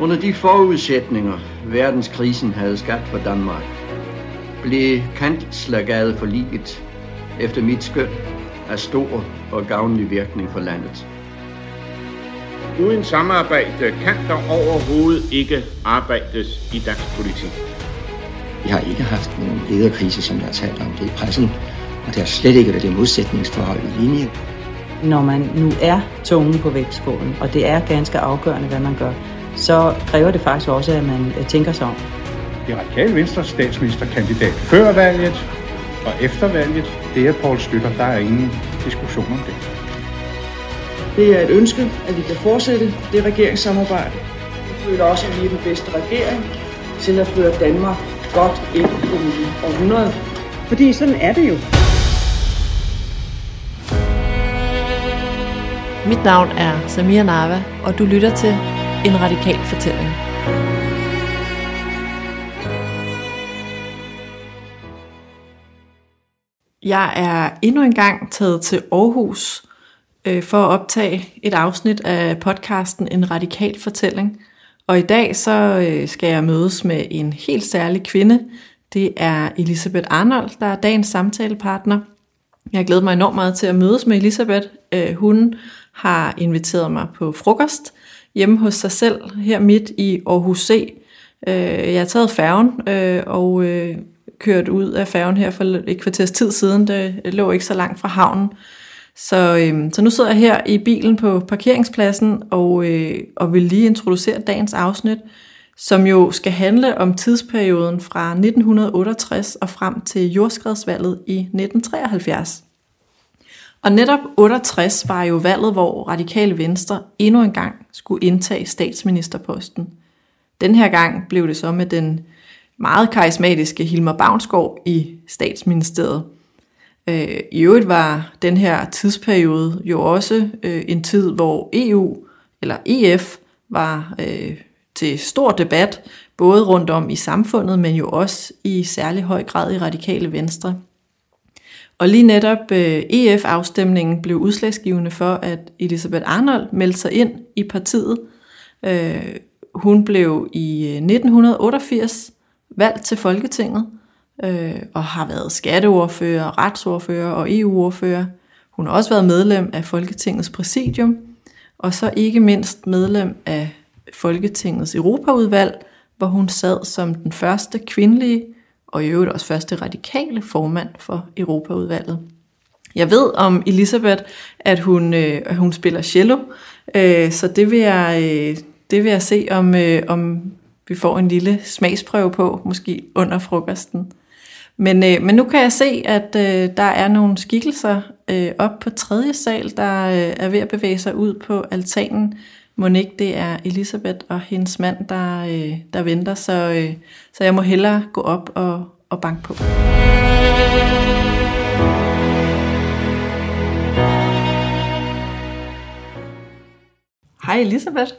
Under de forudsætninger, verdenskrisen havde skabt for Danmark, blev kanslergade for liget efter mit skøn af stor og gavnlig virkning for landet. Uden samarbejde kan der overhovedet ikke arbejdes i dansk politik. Vi har ikke haft nogen lederkrise, som der er talt om det i pressen, og det har slet ikke været det modsætningsforhold i linje. Når man nu er tungen på vægtskålen, og det er ganske afgørende, hvad man gør, så kræver det faktisk også, at man øh, tænker sig om. Det radikale venstre statsministerkandidat før valget og efter valget, det er Poul Slytter. Der er ingen diskussion om det. Det er et ønske, at vi kan fortsætte det regeringssamarbejde. Jeg føler også, at vi er den bedste regering til at føre Danmark godt ind i det nye århundrede. Fordi sådan er det jo. Mit navn er Samia Narva, og du lytter til en Radikal Fortælling. Jeg er endnu en gang taget til Aarhus øh, for at optage et afsnit af podcasten En Radikal Fortælling. Og i dag så øh, skal jeg mødes med en helt særlig kvinde. Det er Elisabeth Arnold, der er dagens samtalepartner. Jeg glæder mig enormt meget til at mødes med Elisabeth. Øh, hun har inviteret mig på frokost hjemme hos sig selv her midt i Aarhus C. Øh, jeg har taget færgen øh, og øh, kørt ud af færgen her for et kvarters tid siden. Det lå ikke så langt fra havnen. Så, øh, så nu sidder jeg her i bilen på parkeringspladsen og, øh, og vil lige introducere dagens afsnit, som jo skal handle om tidsperioden fra 1968 og frem til jordskredsvalget i 1973. Og netop 68 var jo valget, hvor Radikale Venstre endnu en gang skulle indtage statsministerposten. Den her gang blev det så med den meget karismatiske Hilmar Bavnsgaard i statsministeriet. Øh, I øvrigt var den her tidsperiode jo også øh, en tid, hvor EU eller EF var øh, til stor debat, både rundt om i samfundet, men jo også i særlig høj grad i radikale venstre. Og lige netop øh, EF-afstemningen blev udslagsgivende for, at Elisabeth Arnold meldte sig ind i partiet. Øh, hun blev i øh, 1988 valgt til Folketinget øh, og har været skatteordfører, retsordfører og EU-ordfører. Hun har også været medlem af Folketingets præsidium, og så ikke mindst medlem af Folketingets Europaudvalg, hvor hun sad som den første kvindelige og i øvrigt også første radikale formand for Europaudvalget. Jeg ved om Elisabeth, at hun, øh, at hun spiller cello, øh, så det vil jeg, øh, det vil jeg se, om, øh, om vi får en lille smagsprøve på, måske under frokosten. Men, øh, men nu kan jeg se, at øh, der er nogle skikkelser øh, op på tredje sal, der øh, er ved at bevæge sig ud på altanen. Monique, det er Elisabeth og hendes mand, der, øh, der venter, så, øh, så jeg må hellere gå op og, og banke på. Hej Elisabeth.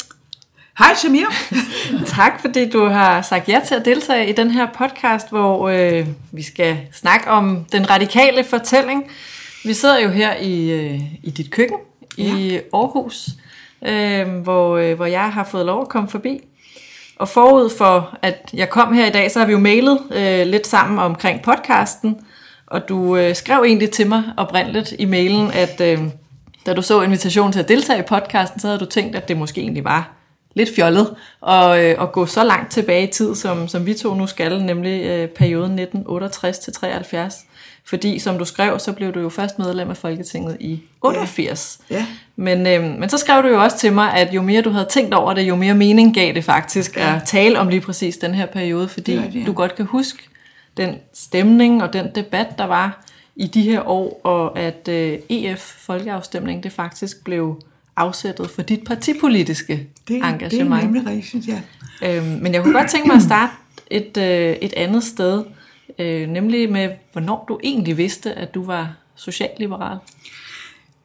Hej Samir. tak fordi du har sagt ja til at deltage i den her podcast, hvor øh, vi skal snakke om den radikale fortælling. Vi sidder jo her i, øh, i dit køkken ja. i Aarhus, øh, hvor, øh, hvor jeg har fået lov at komme forbi. Og forud for, at jeg kom her i dag, så har vi jo mailet øh, lidt sammen omkring podcasten, og du øh, skrev egentlig til mig oprindeligt i mailen, at øh, da du så invitationen til at deltage i podcasten, så havde du tænkt, at det måske egentlig var lidt fjollet at, øh, at gå så langt tilbage i tid, som, som vi to nu skal, nemlig øh, perioden 1968-73. Fordi, som du skrev, så blev du jo først medlem af Folketinget i 88. Ja. Ja. Men, øh, men så skrev du jo også til mig, at jo mere du havde tænkt over det, jo mere mening gav det faktisk ja. at tale om lige præcis den her periode, fordi det det, ja. du godt kan huske den stemning og den debat, der var i de her år, og at øh, EF-folkeafstemningen, det faktisk blev afsættet for dit partipolitiske det, engagement. Det er nemlig rigtigt, ja. Øhm, men jeg kunne godt tænke mig at starte et, øh, et andet sted, øh, nemlig med, hvornår du egentlig vidste, at du var socialliberal.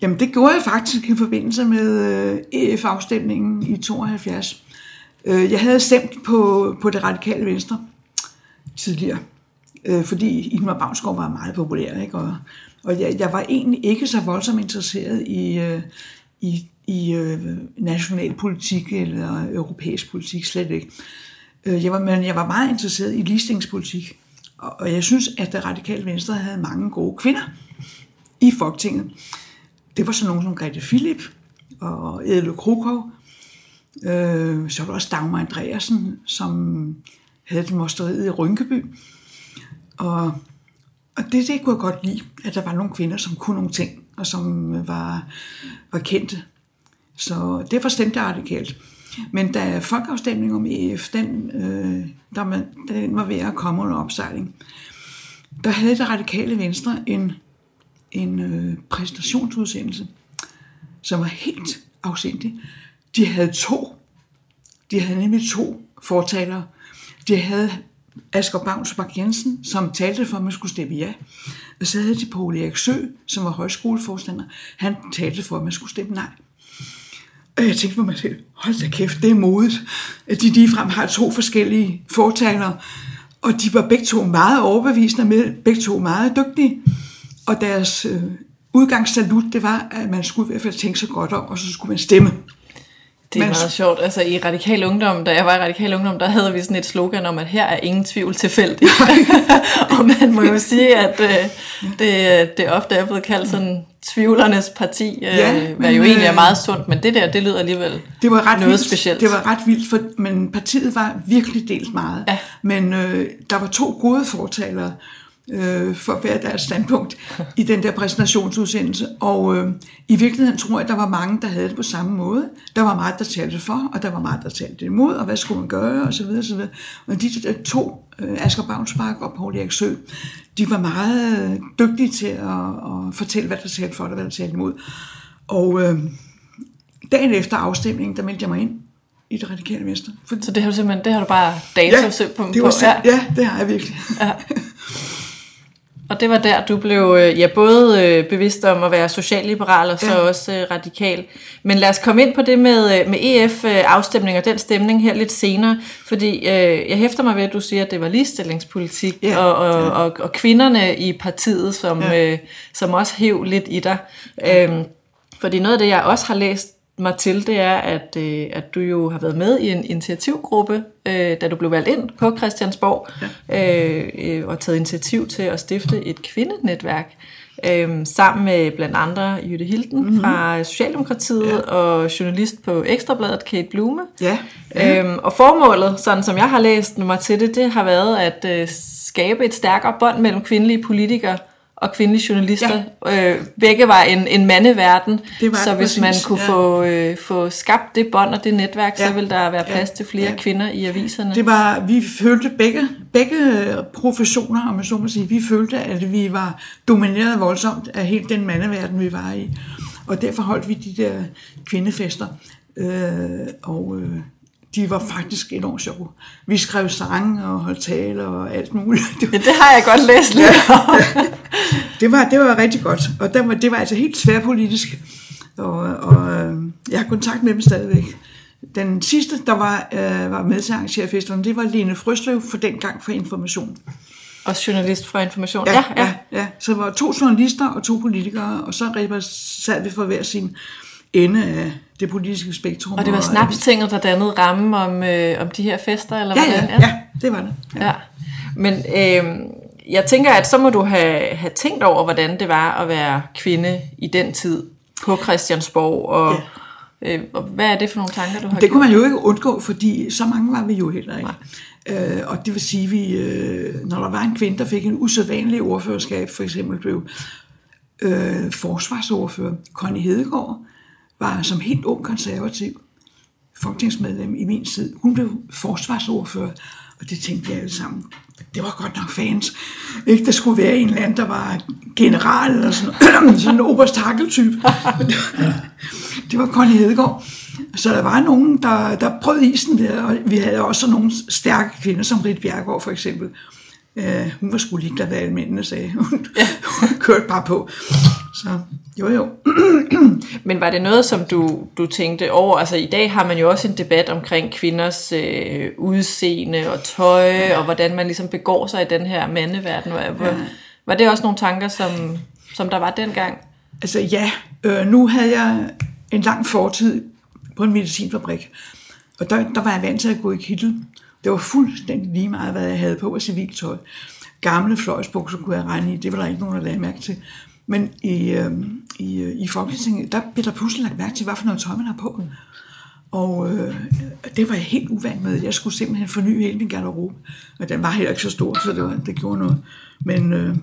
Jamen det gjorde jeg faktisk i forbindelse med øh, EF-afstemningen i 72. Øh, jeg havde stemt på, på det radikale venstre tidligere, øh, fordi Ingmar Bavnsgaard var meget populær, ikke? og, og jeg, jeg var egentlig ikke så voldsomt interesseret i, øh, i, i øh, national politik eller europæisk politik, slet ikke. Øh, jeg var, men jeg var meget interesseret i ligestillingspolitik, og, jeg synes, at det radikale venstre havde mange gode kvinder i Folketinget. Det var sådan nogen som Grete Philip og Edle Krukov. Øh, så var der også Dagmar Andreasen, som havde det mosteriet i Rynkeby. Og, og det, det kunne jeg godt lide, at der var nogle kvinder, som kunne nogle ting, og som øh, var, var kendte. Så derfor stemte jeg radikalt. Men da folkeafstemningen om EF, den, øh, der man, den var ved at komme under opsejling, der havde det radikale venstre en, en øh, præstationsudsendelse, som var helt afsindig. De havde to. De havde nemlig to fortalere. De havde Asger Bavnsbak Jensen, som talte for, at man skulle stemme ja. Og så havde de Poul Erik Sø, som var højskoleforstander. Han talte for, at man skulle stemme nej. Og jeg tænkte for mig selv, hold da kæft, det er modigt, at de ligefrem har to forskellige fortalere. Og de var begge to meget overbevisende med, begge to meget dygtige. Og deres øh, udgangssalut, det var, at man skulle i hvert fald tænke sig godt om, og så skulle man stemme. Det er Men, meget sjovt. Altså i Radikal Ungdom, da jeg var i Radikal Ungdom, der havde vi sådan et slogan om, at her er ingen tvivl tilfældig. og man må jo sige, at øh, det, det ofte er blevet kaldt sådan tvivlernes parti, øh, ja, hvad jo egentlig er meget sundt, men det der, det lyder alligevel det var ret noget vildt. specielt. Det var ret vildt, for, men partiet var virkelig delt meget. Ja. Men øh, der var to gode fortalere øh, for hver deres standpunkt i den der præsentationsudsendelse. Og øh, i virkeligheden tror jeg, at der var mange, der havde det på samme måde. Der var meget, der talte for, og der var meget, der talte imod, og hvad skulle man gøre, og så videre, og så videre. Og de der to, øh, Asger Bavnspark og Paul Erik Sø, de var meget dygtige til at, at fortælle, hvad der talte for, og hvad der talte imod. Og øh, dagen efter afstemningen, der meldte jeg mig ind i det radikale venstre. For... Så det har du simpelthen, det har du bare dato ja, på? Det var, ja. ja, det har jeg virkelig. Ja. Og det var der, du blev øh, ja, både øh, bevidst om at være socialliberal og så ja. også øh, radikal. Men lad os komme ind på det med, med EF-afstemning og den stemning her lidt senere. Fordi øh, jeg hæfter mig ved, at du siger, at det var ligestillingspolitik ja. og, og, ja. og, og kvinderne i partiet, som, ja. øh, som også hæv lidt i dig. Ja. Øhm, fordi noget af det, jeg også har læst mig til, det er, at, øh, at du jo har været med i en initiativgruppe, øh, da du blev valgt ind på Christiansborg, ja. øh, og taget initiativ til at stifte et kvindenetværk, øh, sammen med blandt andre Jytte Hilden mm-hmm. fra Socialdemokratiet ja. og journalist på Ekstrabladet, Kate Blume. Ja. Ja. Øhm, og formålet, sådan som jeg har læst mig til det, det har været at øh, skabe et stærkere bånd mellem kvindelige politikere og kvindelige journalister. Ja. Øh, begge var en, en mandeverden, det var så hvis præcis, man kunne ja. få, øh, få skabt det bånd og det netværk, ja. så ville der være plads ja. til flere ja. kvinder i aviserne. Det var, vi følte begge, begge professioner, om man så må sige, vi følte, at vi var domineret voldsomt af helt den mandeverden, vi var i. Og derfor holdt vi de der kvindefester. Øh, og øh, de var faktisk enormt sjove. Vi skrev sange og holdt taler og alt muligt. Det, ja, det har jeg godt læst lidt ja, det, var, det var rigtig godt, og det var, det var altså helt tværpolitisk. Og, og øh, jeg har kontakt med dem stadigvæk. Den sidste, der var, øh, var med til arrangere festivalen, det var Lene Frøsløv for den gang for Information. Og journalist fra Information. Ja, ja, ja. ja. Så der var to journalister og to politikere, og så sad vi for hver sin ende af det politiske spektrum. Og det var snapstinget, der dannede ramme om, øh, om de her fester, eller ja, hvordan? Ja, ja, det var det. Ja. ja. Men øh, jeg tænker, at så må du have, have tænkt over, hvordan det var at være kvinde i den tid på Christiansborg, og, ja. øh, hvad er det for nogle tanker, du har Det gjort? kunne man jo ikke undgå, fordi så mange var vi jo heller ikke. Øh, og det vil sige, at vi, øh, når der var en kvinde, der fik en usædvanlig ordførerskab, for eksempel blev øh, forsvarsordfører Connie Hedegaard, var som helt ung konservativ folketingsmedlem i min tid. Hun blev forsvarsordfører, og det tænkte vi alle sammen. Det var godt nok fans. Ikke, der skulle være en eller anden, der var general eller sådan, sådan en oberst type Det var Connie Hedegaard. Så der var nogen, der, der prøvede isen der, og vi havde også nogle stærke kvinder, som Rit Bjergård for eksempel. Uh, hun var sgu ligeglad, hvad alle mændene sagde. Hun, ja. hun kørte bare på. Så jo jo. Men var det noget, som du, du tænkte over? Altså i dag har man jo også en debat omkring kvinders øh, udseende og tøj, ja. og hvordan man ligesom begår sig i den her mandeverden. Var, ja. var det også nogle tanker, som, som der var dengang? Altså ja, øh, nu havde jeg en lang fortid på en medicinfabrik. Og der, der var jeg vant til at gå i kittel. Det var fuldstændig lige meget, hvad jeg havde på af civiltøj. Gamle fløjsbukser kunne jeg regne i, det var der ikke nogen, der lagde mærke til. Men i, øh, i, øh, i Folketinget, der blev der pludselig lagt mærke til, hvad for noget tøj man har på. Og øh, det var jeg helt uvant med. Jeg skulle simpelthen forny hele min garderobe. Og den var heller ikke så stor, så det, var, det gjorde noget. Men, øh,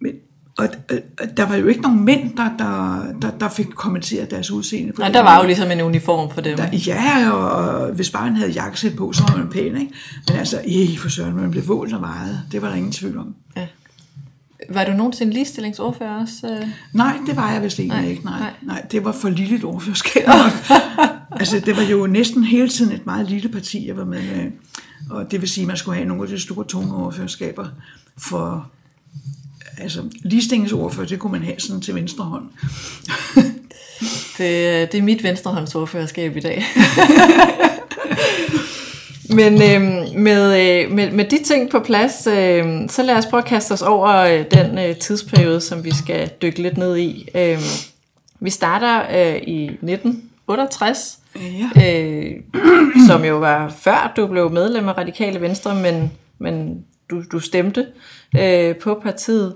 men og, og der var jo ikke nogen mænd, der, der, der, der fik kommenteret deres udseende. På Nej, der var jo ligesom en uniform for dem. Der, ja, og, og hvis bare han havde jakkesæt på, så var man pæn, ikke? Men altså, i for søren, man blev vådt og vejet. Det var der ingen tvivl om. Ja. Var du nogensinde ligestillingsordfører også? øh? Nej, det var jeg vist egentlig Nej, ikke. Nej, nej. nej. det var for lille et ordførerskab. altså, det var jo næsten hele tiden et meget lille parti, jeg var med. Og det vil sige, at man skulle have nogle af de store, tunge ordførerskaber for... Altså, ligestillingsordfører, det kunne man have sådan til venstre hånd. Det, det er mit venstrehåndsordførerskab i dag. Men øh, med, øh, med, med de ting på plads, øh, så lad os prøve at kaste os over øh, den øh, tidsperiode, som vi skal dykke lidt ned i. Øh, vi starter øh, i 1968, Ja. øh, som jo var før du blev medlem af Radikale Venstre, men, men du, du stemte øh, på partiet.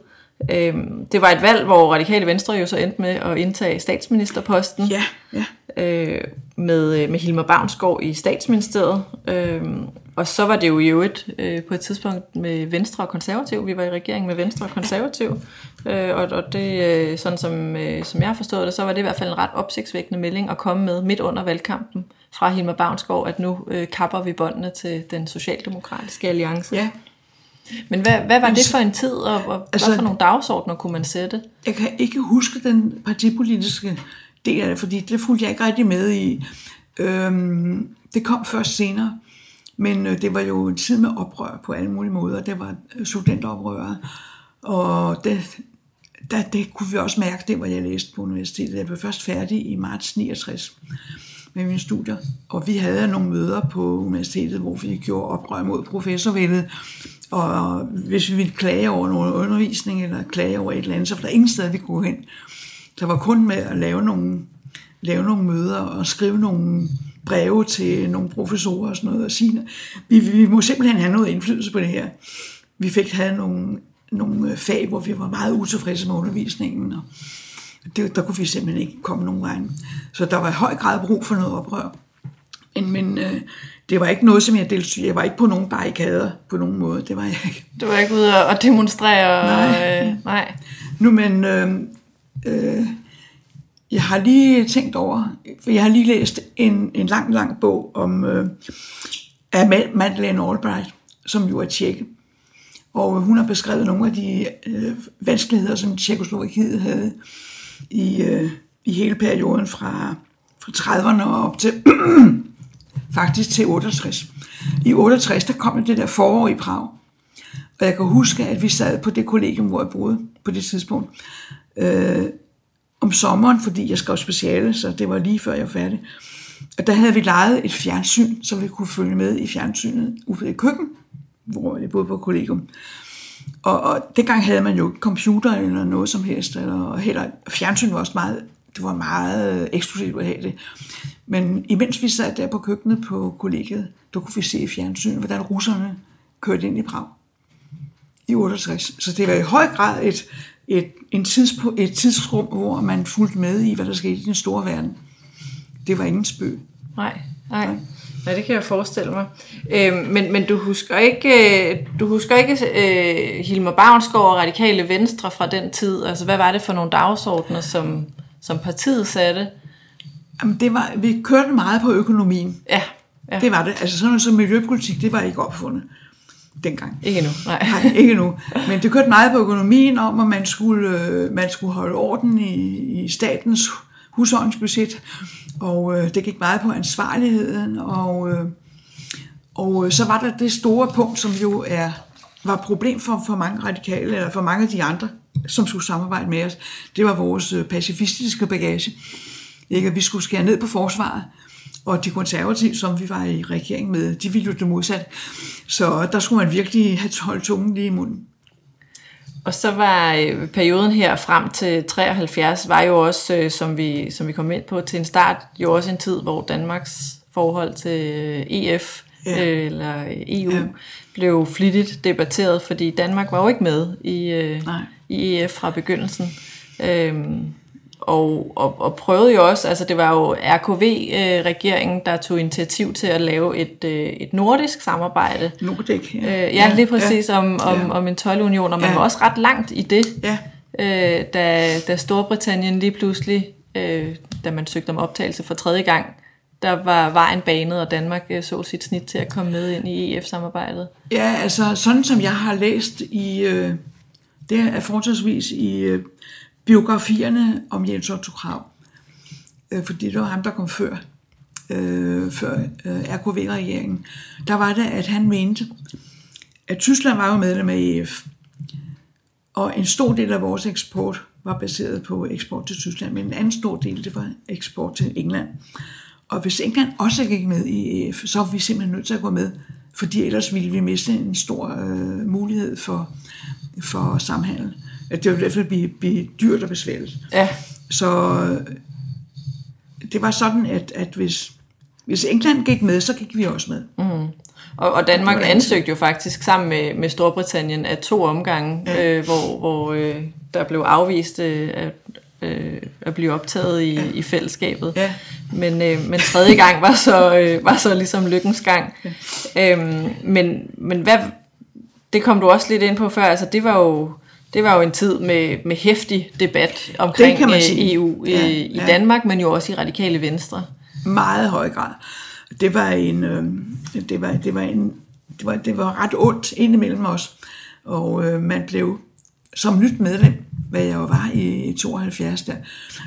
Øh, det var et valg, hvor Radikale Venstre jo så endte med at indtage statsministerposten Ja, ja. øh, med, med Hilmar Bavnsgaard i statsministeriet. Øh, og så var det jo i øvrigt øh, på et tidspunkt med Venstre og Konservativ. Vi var i regering med Venstre og Konservativ. Øh, og, og det, øh, sådan som, øh, som jeg har forstået det, så var det i hvert fald en ret opsigtsvækkende melding at komme med midt under valgkampen fra Hilmar Bavnsgaard, at nu øh, kapper vi båndene til den socialdemokratiske alliance. ja. Men hvad, hvad var det for en tid, og, og altså, hvad for nogle dagsordner kunne man sætte? Jeg kan ikke huske den partipolitiske del af det, fordi det fulgte jeg ikke rigtig med i. Øhm, det kom først senere, men øh, det var jo en tid med oprør på alle mulige måder. Det var øh, studenteroprør, og det, der, det kunne vi også mærke, det hvor jeg læste på universitetet. Jeg blev først færdig i marts 69 med mine studier, og vi havde nogle møder på universitetet, hvor vi gjorde oprør mod professorvældet, og hvis vi ville klage over noget undervisning, eller klage over et eller andet, så var der ingen sted, vi kunne gå hen. Der var kun med at lave nogle, lave nogle møder og skrive nogle breve til nogle professorer og sådan noget, og sige, vi, vi må simpelthen have noget indflydelse på det her. Vi fik havde nogle, nogle fag, hvor vi var meget utilfredse med undervisningen, og det, der kunne vi simpelthen ikke komme nogen vej. Så der var i høj grad brug for noget oprør. Men, men øh, det var ikke noget, som jeg deltog. Jeg var ikke på nogen barrikader på nogen måde. Det var jeg ikke. Du var ikke ude og demonstrere? Nej. Øh, nej. Nu, men øh, øh, jeg har lige tænkt over, for jeg har lige læst en, en lang, lang bog om øh, af Ma- Madeleine Albright, som jo er tjekke. Og hun har beskrevet nogle af de øh, vanskeligheder, som Tjekkoslovakiet havde i, øh, i hele perioden fra, fra 30'erne og op til faktisk til 68. I 68, der kom det der forår i Prag. Og jeg kan huske, at vi sad på det kollegium, hvor jeg boede på det tidspunkt, øh, om sommeren, fordi jeg skrev speciale, så det var lige før jeg var færdig. Og der havde vi lejet et fjernsyn, så vi kunne følge med i fjernsynet ude i køkken, hvor jeg boede på kollegium. Og, og dengang havde man jo ikke computer eller noget som helst, eller heller, fjernsyn var også meget, det var meget eksklusivt at have det. Men imens vi sad der på køkkenet på kollegiet, der kunne vi se i fjernsynet, hvordan russerne kørte ind i Prag i 68. Så det var i høj grad et, et, en tids, et tidsrum, hvor man fulgte med i, hvad der skete i den store verden. Det var ingen spøg. Nej, nej. Nej, det kan jeg forestille mig. Øh, men, men du husker ikke, øh, du husker ikke øh, Hilmar Bavnsgaard og Radikale Venstre fra den tid? Altså, hvad var det for nogle dagsordner, som, som partiet satte? Jamen, det var, vi kørte meget på økonomien. Ja, ja. Det var det. Altså sådan noget som miljøpolitik, det var ikke opfundet dengang. Ikke nu, nej. Nej, ikke nu. Men det kørte meget på økonomien om, at man skulle, øh, man skulle holde orden i, i statens husholdningsbudget, og øh, det gik meget på ansvarligheden, og, øh, og øh, så var der det store punkt, som jo er var et problem for, for mange radikale, eller for mange af de andre, som skulle samarbejde med os. Det var vores øh, pacifistiske bagage. Ikke, at vi skulle skære ned på forsvaret, og de konservative, som vi var i regering med, de ville jo det modsatte. Så der skulle man virkelig have holdt tungen lige i munden. Og så var øh, perioden her frem til 73, var jo også, øh, som, vi, som vi kom ind på til en start, jo også en tid, hvor Danmarks forhold til øh, EF ja. øh, eller EU ja. blev flittigt debatteret, fordi Danmark var jo ikke med i, øh, i EF fra begyndelsen. Øhm, og, og, og prøvede jo også, altså det var jo RKV-regeringen, der tog initiativ til at lave et, øh, et nordisk samarbejde. Nordic, ja. Øh, ja, lige præcis ja. om, om, ja. om en 12-union, og man ja. var også ret langt i det, ja. øh, da, da Storbritannien lige pludselig, øh, da man søgte om optagelse for tredje gang, der var vejen banet, og Danmark øh, så sit snit til at komme med ind i EF-samarbejdet. Ja, altså sådan som jeg har læst i, øh, det er forholdsvis i øh, biografierne om Jens Otto Krav, øh, fordi det var ham, der kom før, øh, før øh, RKV-regeringen, der var det, at han mente, at Tyskland var jo medlem af EF, og en stor del af vores eksport var baseret på eksport til Tyskland, men en anden stor del, det var eksport til England. Og hvis England også gik med i EF, så var vi simpelthen nødt til at gå med, fordi ellers ville vi miste en stor øh, mulighed for, for samhandel at det ville i hvert fald blive, blive dyrt og besværligt. Ja. Så det var sådan, at, at hvis, hvis England gik med, så gik vi også med. Mm. Og, og Danmark ansøgte jo faktisk sammen med, med Storbritannien af to omgange, ja. øh, hvor, hvor øh, der blev afvist øh, at, øh, at blive optaget i, ja. i fællesskabet. Ja. Men, øh, men tredje gang var så, øh, var så ligesom lykkens gang. Ja. Øhm, men, men hvad, det kom du også lidt ind på før, altså det var jo det var jo en tid med, med hæftig debat omkring kan man øh, sige. EU ja, i, i ja. Danmark, men jo også i radikale venstre. Meget høj grad. Det var en, øh, det var, det var en, det var, det var ret ondt indimellem os, og øh, man blev som nyt medlem, hvad jeg var i 72, der,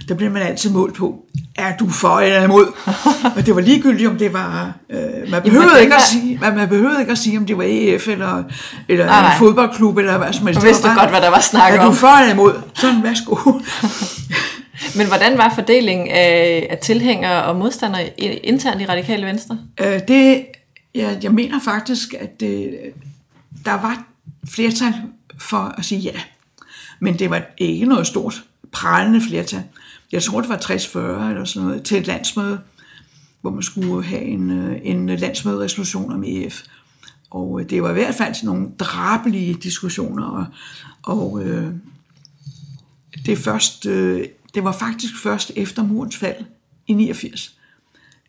der blev man altid målt på, er du for eller imod? og det var ligegyldigt, om det var, øh, man, behøvede Jamen, ikke at sige, man, man behøvede ikke at sige, om det var EF eller, eller nej, nej. en fodboldklub eller hvad som helst. Du vidste bare, godt, hvad der var snak om. Er du for eller imod? Sådan, værsgo. Men hvordan var fordelingen af, af tilhængere og modstandere internt i Radikale Venstre? Øh, det, ja, jeg mener faktisk, at det, der var flertal for at sige ja. Men det var ikke noget stort, prallende flertal. Jeg tror, det var 60-40 eller sådan noget, til et landsmøde, hvor man skulle have en, øh, en landsmøderesolution om EF. Og øh, det var i hvert fald sådan nogle drabelige diskussioner, og, og øh, det, først, øh, det var faktisk først efter murens fald i 89,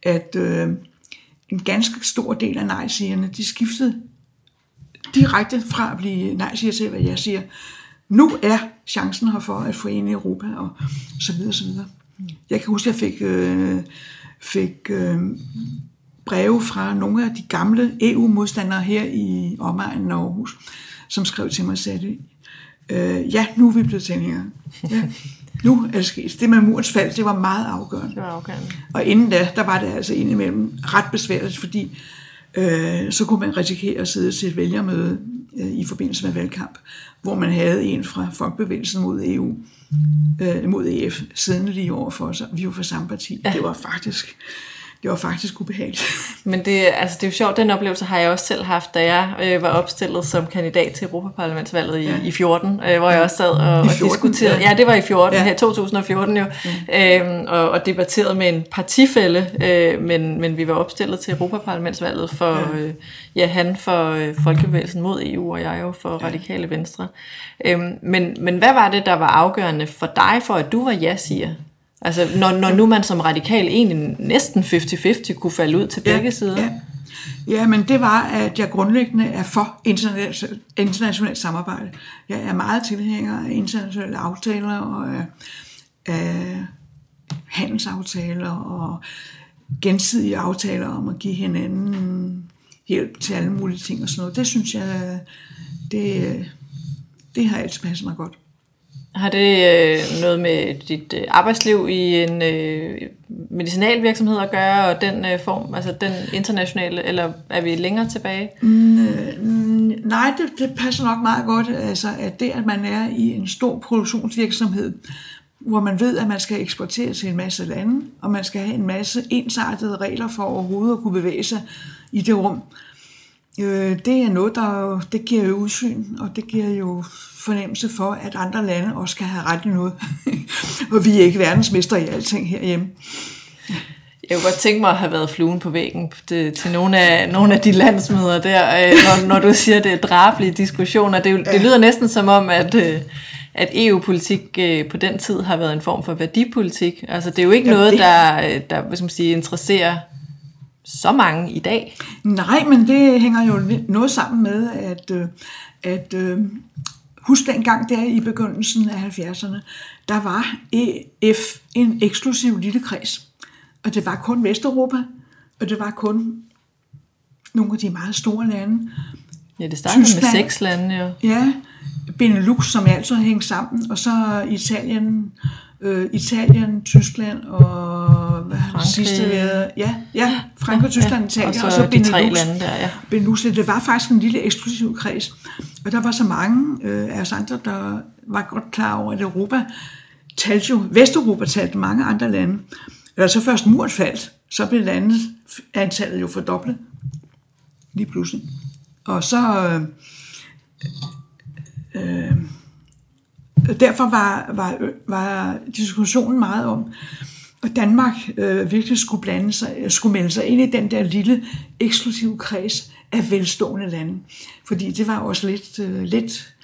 at øh, en ganske stor del af nej-sigerne, de skiftede direkte fra at blive nej-siger til, hvad jeg siger, nu er chancen her for at forene Europa og så videre, så videre. Jeg kan huske, at jeg fik, øh, fik øh, breve fra nogle af de gamle EU-modstandere her i omegnen af Aarhus, som skrev til mig og sagde, øh, ja, nu er vi blevet tilhængere. Ja, nu er det sket. Det med murens fald, det var meget afgørende. Det var afgørende. Og inden da, der var det altså indimellem ret besværligt, fordi øh, så kunne man risikere at sidde til et vælgermøde i forbindelse med valgkamp, hvor man havde en fra Folkebevægelsen mod EU, øh, mod EF, siddende lige over for os. Vi var fra samme parti. Ja. Det var faktisk det var faktisk ubehageligt. Men det, altså, det er jo sjovt, den oplevelse har jeg også selv haft, da jeg øh, var opstillet som kandidat til Europaparlamentsvalget i, ja. i 14, øh, hvor jeg også sad og, og diskuterede, ja. ja det var i 14, ja. her 2014 jo, ja. øhm, og, og debatterede med en partifælle, øh, men, men vi var opstillet til Europaparlamentsvalget for, ja, øh, ja han for øh, Folkebevægelsen mod EU, og jeg jo for ja. Radikale Venstre. Øhm, men, men hvad var det, der var afgørende for dig, for at du var ja-siger? Altså, når, når nu man som radikal egentlig næsten 50-50 kunne falde ud til begge ja, sider. Ja. ja, men det var, at jeg grundlæggende er for internationalt, internationalt samarbejde. Jeg er meget tilhænger af internationale aftaler og af handelsaftaler og gensidige aftaler om at give hinanden hjælp til alle mulige ting og sådan noget. Det synes jeg, det, det har altid passet mig godt. Har det øh, noget med dit øh, arbejdsliv i en øh, medicinalvirksomhed at gøre, og den øh, form, altså den internationale, eller er vi længere tilbage? Mm, øh, nej, det, det passer nok meget godt, altså at det, at man er i en stor produktionsvirksomhed, hvor man ved, at man skal eksportere til en masse lande, og man skal have en masse ensartede regler for overhovedet at kunne bevæge sig i det rum. Øh, det er noget, der det giver jo udsyn, og det giver jo fornemmelse for, at andre lande også skal have ret i noget. og vi er ikke verdensmester i alting herhjemme. Jeg kunne godt tænke mig at have været fluen på væggen til, til nogle, af, nogle af de landsmøder der, øh, når, når du siger, det er drabelige diskussioner. Det, det lyder næsten som om, at, øh, at EU-politik øh, på den tid har været en form for værdipolitik. Altså det er jo ikke Ja, noget, det- der, der hvad skal man sige, interesserer så mange i dag. Nej, men det hænger jo noget sammen med, at, at husk dengang der i begyndelsen af 70'erne, der var EF en eksklusiv lille kreds. Og det var kun Vesteuropa, og det var kun nogle af de meget store lande. Ja, det startede med Tyskland. seks lande jo. Ja, Benelux, som altså hænger sammen, og så Italien, øh, Italien, Tyskland og Frankrig. sidste været? Ja, ja, Frankrig, Tyskland, Ja, Italien, og så de tre Benelux. lande der, ja. Benelux, det var faktisk en lille eksklusiv kreds. Og der var så mange øh, af os andre, der var godt klar over, at Europa talte jo, Vesteuropa talte mange andre lande. Og så først muren faldt, så blev landet antallet jo fordoblet. Lige pludselig. Og så... Øh, øh, derfor var, var, var diskussionen meget om, at Danmark øh, virkelig skulle, blande sig, skulle melde sig ind i den der lille eksklusive kreds af velstående lande. Fordi det var også lidt, øh, lidt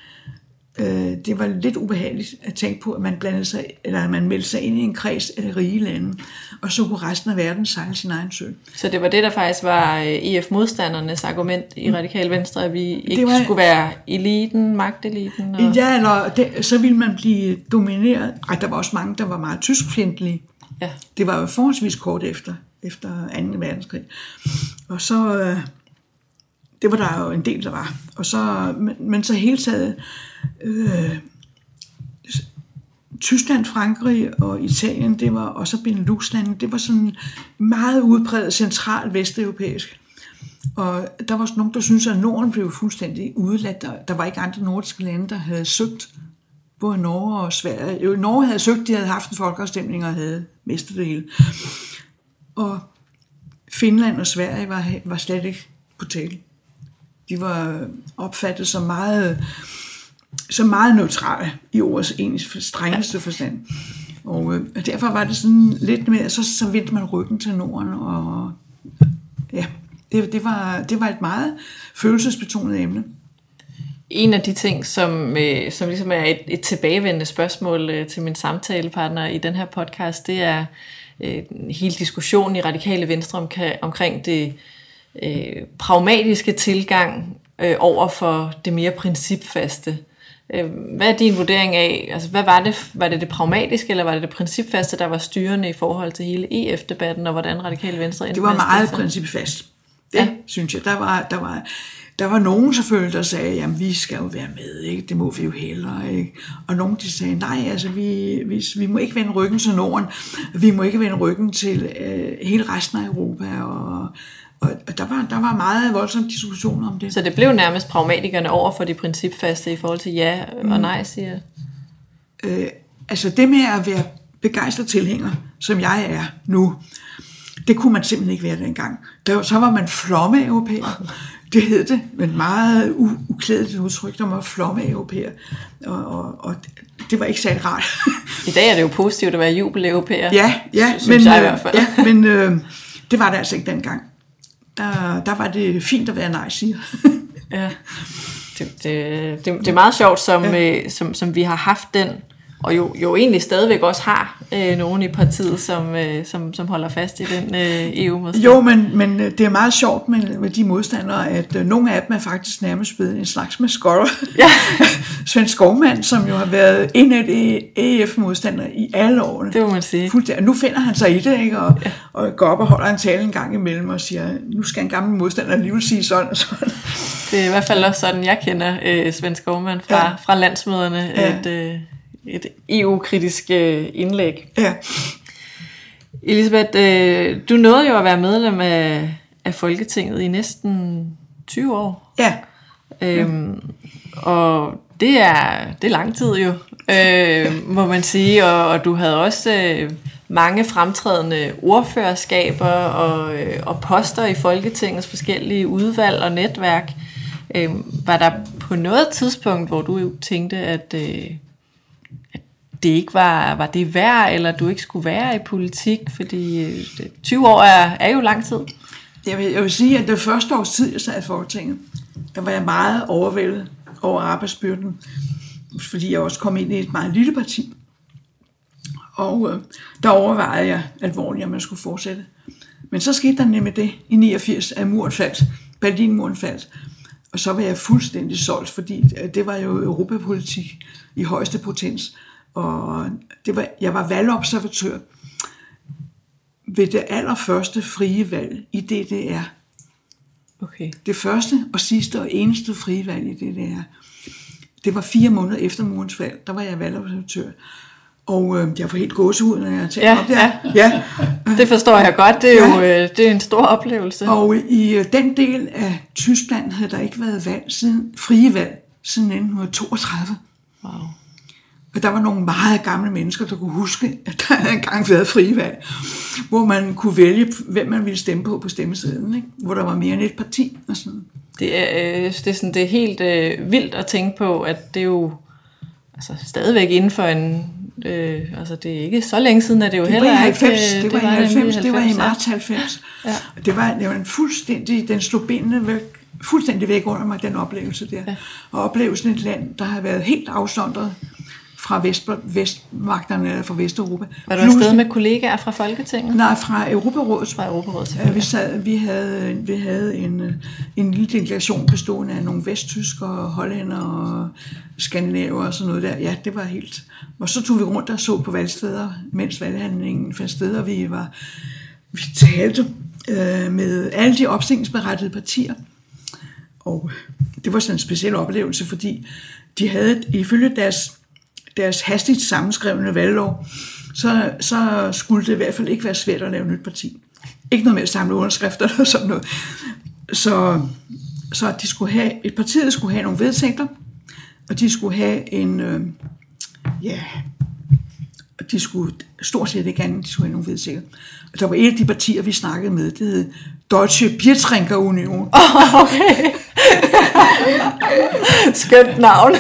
øh, det var lidt ubehageligt at tænke på, at man blandede sig, eller at man meldte sig ind i en kreds af rige lande, og så kunne resten af verden sejle sin egen sø. Så det var det, der faktisk var øh, EF-modstandernes argument i Radikal Venstre, at vi ikke var- skulle være eliten, magteliten. Og... Ja, eller det, så ville man blive domineret. Ej, der var også mange, der var meget tyskfjendtlige. Ja. Det var jo forholdsvis kort efter, efter 2. verdenskrig. Og så, øh, det var der jo en del, der var. Og så, men, men så hele taget, øh, Tyskland, Frankrig og Italien, det var også Benelux-lande, det var sådan meget udpræget central vesteuropæisk. Og der var også nogen, der syntes, at Norden blev fuldstændig udeladt. Der, der var ikke andre nordiske lande, der havde søgt, både Norge og Sverige. Jo, Norge havde søgt, de havde haft en folkeafstemning og havde mistet det hele. Og Finland og Sverige var, var slet ikke på tale. De var opfattet som meget, som meget neutrale i ordets egentlig strengeste forstand. Og øh, derfor var det sådan lidt mere, så, så vendte man ryggen til Norden, og ja, det, det, var, det var et meget følelsesbetonet emne. En af de ting, som, øh, som ligesom er et, et tilbagevendende spørgsmål øh, til min samtalepartner i den her podcast, det er øh, hele diskussionen i Radikale Venstre om, omkring det øh, pragmatiske tilgang øh, over for det mere principfaste. Øh, hvad er din vurdering af, altså hvad var det, var det det pragmatiske, eller var det det principfaste, der var styrende i forhold til hele EF-debatten, og hvordan Radikale Venstre Det var meget principfast. Det ja. synes jeg. Der var, der var, der var nogen selvfølgelig, der sagde, jamen vi skal jo være med, ikke? det må vi jo hellere. Ikke? Og nogen de sagde, nej, altså vi, vi, vi må ikke vende ryggen til Norden, vi må ikke vende ryggen til øh, hele resten af Europa. Og, og der var, der var meget voldsom diskussion om det. Så det blev nærmest pragmatikerne over for de principfaste i forhold til ja og nej, siger øh, Altså det med at være begejstret tilhænger, som jeg er nu, det kunne man simpelthen ikke være dengang. Der, så var man flomme europæer. Det hed det, men meget u- uklædeligt udtryk, der var flomme europæer. Og, og, og det var ikke særlig rart. I dag er det jo positivt at være jubel-europæer. ja, ja, synes men, jeg i øh, hvert fald. ja, men øh, det var det altså ikke dengang. Der, der var det fint at være nej-siger. ja. Det, det, det, det er meget sjovt, som, ja. øh, som, som vi har haft den, og jo, jo egentlig stadigvæk også har øh, nogen i partiet, som, øh, som, som holder fast i den øh, EU-modstand. Jo, men, men øh, det er meget sjovt med, med de modstandere, at øh, nogle af dem er faktisk nærmest blevet en slags maskotter. Ja. Svend Skovmand, som jo har været en af de EF-modstandere i alle årene. Det må man sige. Fuldstændig. Nu finder han sig i det, ikke? Og, ja. og går op og holder en tale en gang imellem og siger, nu skal en gammel modstander alligevel sige sådan og sådan. Det er i hvert fald også sådan, jeg kender øh, Svend Skovmand fra, Ja. fra landsmøderne. Ja. Et, øh, et EU-kritisk øh, indlæg. Ja. Elisabeth, øh, du nåede jo at være medlem af, af Folketinget i næsten 20 år. Ja. Øhm, og det er, det er lang tid jo, øh, må man sige. Og, og du havde også øh, mange fremtrædende ordførerskaber og, øh, og poster i Folketingets forskellige udvalg og netværk. Øh, var der på noget tidspunkt, hvor du tænkte, at, øh, at det ikke var, var det værd, eller du ikke skulle være i politik? Fordi øh, 20 år er, er jo lang tid. Jeg vil, jeg vil sige, at det første års tid, jeg sad i Folketinget, der var jeg meget overvældet over arbejdsbyrden, fordi jeg også kom ind i et meget lille parti. Og øh, der overvejede jeg alvorligt, om man skulle fortsætte. Men så skete der nemlig det i 89, at muren faldt. Berlinmuren faldt. Og så var jeg fuldstændig solgt, fordi øh, det var jo europapolitik i højeste potens. Og det var, jeg var valgobservatør ved det allerførste frie valg i DDR. Okay. Det første og sidste og eneste frie valg i DDR. Det var fire måneder efter murens fald. Der var jeg valgobservatør. Og øh, jeg får helt gåsehud, når jeg taler Ja, om det her. Ja. Det forstår jeg godt. Det er jo øh, det er en stor oplevelse. Og i øh, den del af Tyskland havde der ikke været valg siden, frie valg siden 1932. Wow. Og der var nogle meget gamle mennesker, der kunne huske, at der havde engang været frie valg, hvor man kunne vælge, hvem man ville stemme på på stemmesedlen, ikke? hvor der var mere end et parti. Og sådan. Det er, øh, det er, sådan, det er helt øh, vildt at tænke på, at det er jo altså, stadigvæk inden for en... Øh, altså, det er ikke så længe siden, at det jo Det heller ikke... 90, øh, det, var i nemlig 90, det var i ja. marts 90. Ja. Det var, det var en fuldstændig, den slog benene væk, fuldstændig væk under mig, den oplevelse der. Ja. Og oplevelsen af et land, der har været helt afsondret fra vest, vestmagterne, eller fra Vesteuropa. Var du afsted med kollegaer fra Folketinget? Nej, fra Europarådet. Fra Europarådet, Ja, vi, sad, vi havde, vi havde en, en lille delegation bestående af nogle vesttyskere, hollænder og skandinaver og sådan noget der. Ja, det var helt... Og så tog vi rundt og så på valgsteder, mens valghandlingen fandt sted, og vi var... Vi talte øh, med alle de opstillingsberettede partier. Og det var sådan en speciel oplevelse, fordi de havde, ifølge deres, deres hastigt sammenskrevne valglov, så, så skulle det i hvert fald ikke være svært at lave et nyt parti. Ikke noget med at samle underskrifter eller sådan noget. Så, så de skulle have, et partiet skulle have nogle vedtægter, og de skulle have en, øh, ja, og de skulle stort set ikke andet, de skulle have nogle vedtægter. Og der var et af de partier, vi snakkede med, det hed Deutsche Biertrinker Union. Okay. Skønt navn.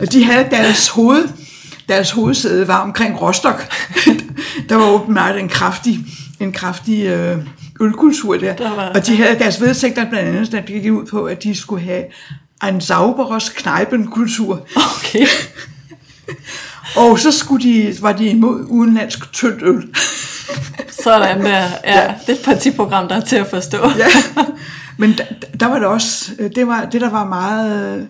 Og de havde deres hoved, deres hovedsæde var omkring Rostock. der var åbenbart en kraftig, en kraftig øh, ølkultur der. Der var- og de havde deres vedtægter blandt andet, der gik ud på, at de skulle have en sauberes Kneipenkultur. Okay. Og så skulle de, var de imod udenlandsk tyndt øl. Sådan der. Ja, det er et partiprogram, der er til at forstå. ja. Men der, der var det også, øh, det, var, det der var meget,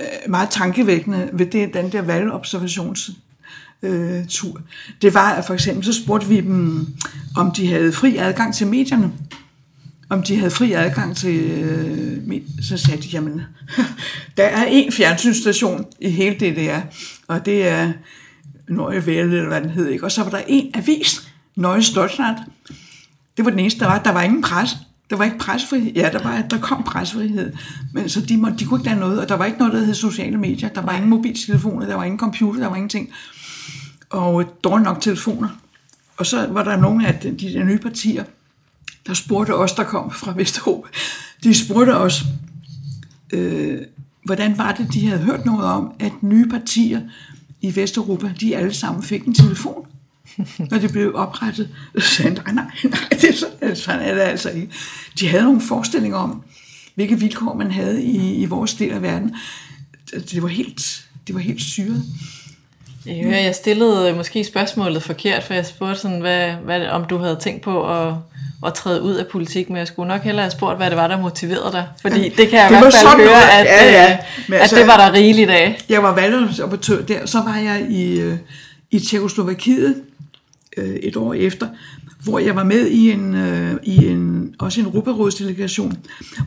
øh, meget tankevækkende ved det, den der valgobservations øh, det var, at for eksempel så spurgte vi dem, om de havde fri adgang til medierne. Om de havde fri adgang til... Øh, med- så sagde de, jamen, der er en fjernsynsstation i hele DDR, og det er Nøje Vælde, eller hvad den hed, ikke? Og så var der en avis, Nøje Stoltland. Det var den eneste, der var. Der var ingen pres. Der var ikke presfrihed. Ja, der, var, der kom presfrihed. Men så de, må, de kunne ikke lade noget, og der var ikke noget, der hed sociale medier. Der var ingen mobiltelefoner, der var ingen computer, der var ingenting. Og dårligt nok telefoner. Og så var der nogle af de, de der nye partier, der spurgte os, der kom fra Vesteuropa, de spurgte os, øh, hvordan var det, de havde hørt noget om, at nye partier i Vesteuropa, de alle sammen fik en telefon, når det blev oprettet. Så sagde nej, nej, nej, det er sådan, altså, sådan er det altså ikke. De havde nogle forestillinger om, hvilke vilkår man havde i, i vores del af verden. Det var helt, det var helt syret. Jeg hører, jeg stillede måske spørgsmålet forkert, for jeg spurgte sådan, hvad, hvad, om du havde tænkt på at, at træde ud af politik, men jeg skulle nok hellere have spurgt, hvad det var, der motiverede dig. Fordi det kan jeg Det i hvert fald høre, noget. at, Ja, ja. øh, Men at altså- det var der rigeligt af. Jeg var valgobservatør der, så var jeg i, øh, i Tjekoslovakiet øh, et år efter, hvor jeg var med i en, øh, i en også en Europarådsdelegation,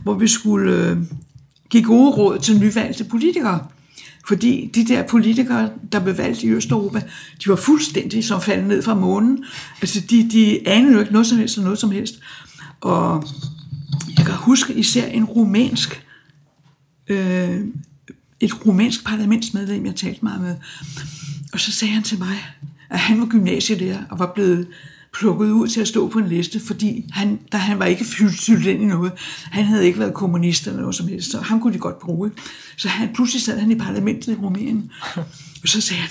hvor vi skulle øh, give gode råd til nyvalgte politikere. Fordi de der politikere, der blev valgt i Østeuropa, de var fuldstændig som faldet ned fra månen. Altså, de, de anede jo ikke noget som helst og noget som helst. Og jeg kan huske især en rumænsk øh, et rumænsk parlamentsmedlem, jeg talte meget med. Og så sagde han til mig, at han var gymnasielærer og var blevet plukket ud til at stå på en liste, fordi han, der, han var ikke fyldt ind i noget. Han havde ikke været kommunist eller noget som helst, så ham kunne de godt bruge. Så han, pludselig sad han i parlamentet i Rumænien, og så sagde han,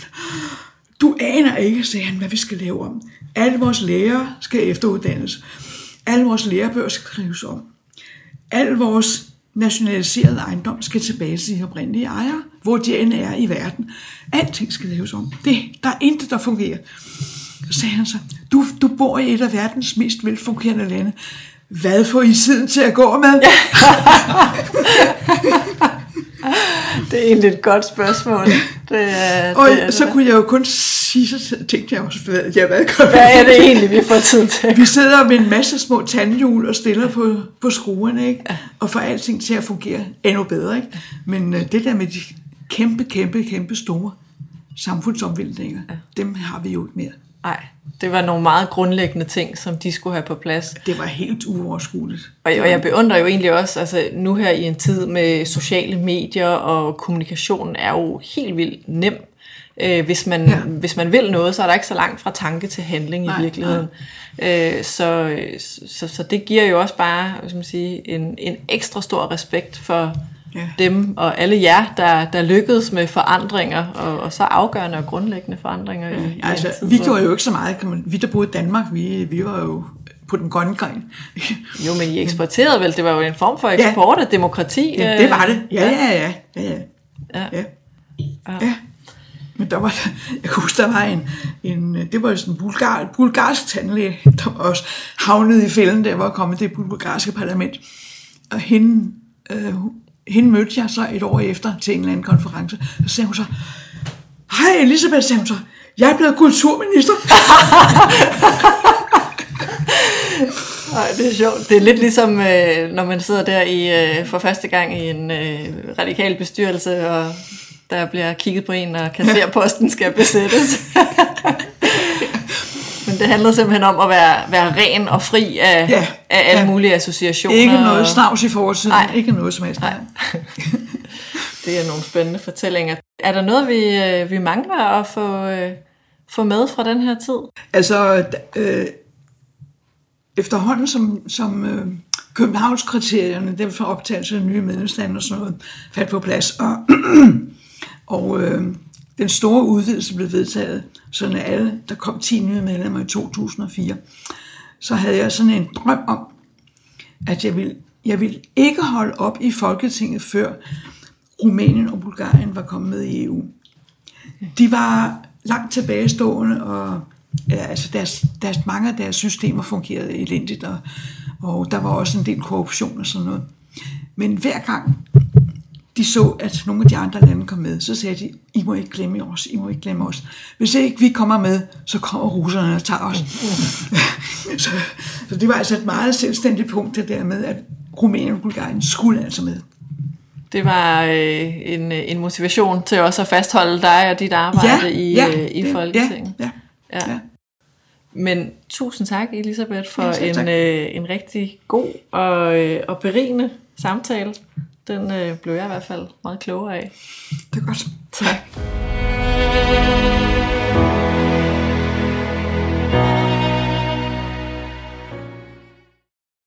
du aner ikke, sagde han, hvad vi skal lave om. Alle vores lærere skal efteruddannes. Alle vores lærebøger skal skrives om. Al vores nationaliserede ejendom skal tilbage til de oprindelige ejere, hvor de end er i verden. Alting skal laves om. Det, der er intet, der fungerer. Så sagde han så, du, du bor i et af verdens mest velfungerende lande. Hvad får I tiden til at gå med? det er egentlig et godt spørgsmål. Det er, og det er så det. kunne jeg jo kun sige, så tænkte jeg også, hvad, ja, hvad, gør Hvad er det egentlig, vi får tid til? Vi sidder med en masse små tandhjul og stiller på, på skruerne, ikke? og får alting til at fungere endnu bedre. Ikke? Men øh, det der med de kæmpe, kæmpe, kæmpe store samfundsomvæltninger, ja. dem har vi jo ikke mere. Nej, det var nogle meget grundlæggende ting, som de skulle have på plads. Det var helt uoverskueligt. Og, og jeg beundrer jo egentlig også, altså nu her i en tid med sociale medier, og kommunikationen er jo helt vildt nem. Øh, hvis, man, ja. hvis man vil noget, så er der ikke så langt fra tanke til handling nej, i virkeligheden. Øh, så, så, så det giver jo også bare hvad man sige, en, en ekstra stor respekt for ja. dem og alle jer, der, der lykkedes med forandringer, og, og så afgørende og grundlæggende forandringer. Ja, i, altså, i vi gjorde jo ikke så meget. Kan man, vi, der boede i Danmark, vi, vi var jo på den grønne gren. jo, men I eksporterede vel? Det var jo en form for eksport ja. af demokrati. Ja, det var det. Ja, ja, ja. ja, ja. ja. ja. ja. ja. Men der var, jeg kan huske, der var en, en det var jo sådan en bulgar, bulgarsk tandlæge, der var også havnet i fælden, der var kommet det bulgarske parlament. Og hende, øh, hende mødte jeg så et år efter til en eller anden konference. Så sagde hun så, hej Elisabeth, sagde hun så, jeg er blevet kulturminister. Ej, det er sjovt. Det er lidt ligesom, øh, når man sidder der i øh, for første gang i en øh, radikal bestyrelse, og der bliver kigget på en, og kasserposten skal besættes. Det handler simpelthen om at være, være ren og fri af, ja, af alle ja. mulige associationer. Ikke noget snavs i fortiden. Nej. Ikke noget som helst. Nej. det er nogle spændende fortællinger. Er der noget, vi, øh, vi mangler at få, øh, få med fra den her tid? Altså, øh, efterhånden som, som øh, Københavnskriterierne, dem for optagelse af nye medlemslande og sådan noget, faldt på plads, og, og øh, den store udvidelse blev vedtaget, så når alle, der kom 10 nye medlemmer i 2004, så havde jeg sådan en drøm om, at jeg ville, jeg ville ikke holde op i Folketinget, før Rumænien og Bulgarien var kommet med i EU. De var langt tilbagestående, og ja, altså deres, deres, mange af deres systemer fungerede elendigt, og, og der var også en del korruption og sådan noget. Men hver gang de så, at nogle af de andre lande kom med, så sagde de, I må ikke glemme os, I må ikke glemme os. Hvis ikke vi kommer med, så kommer russerne og tager os. så, så det var altså et meget selvstændigt punkt, det der med, at Rumænien og Bulgarien skulle altså med. Det var øh, en, en motivation til også at fastholde dig og dit arbejde ja, i, ja, øh, i ja, Folketinget. Ja, ja, ja. Men tusind tak, Elisabeth, for ja, en, øh, en rigtig god og, øh, og berigende samtale. Den øh, blev jeg i hvert fald meget klogere af. Det er godt. Tak.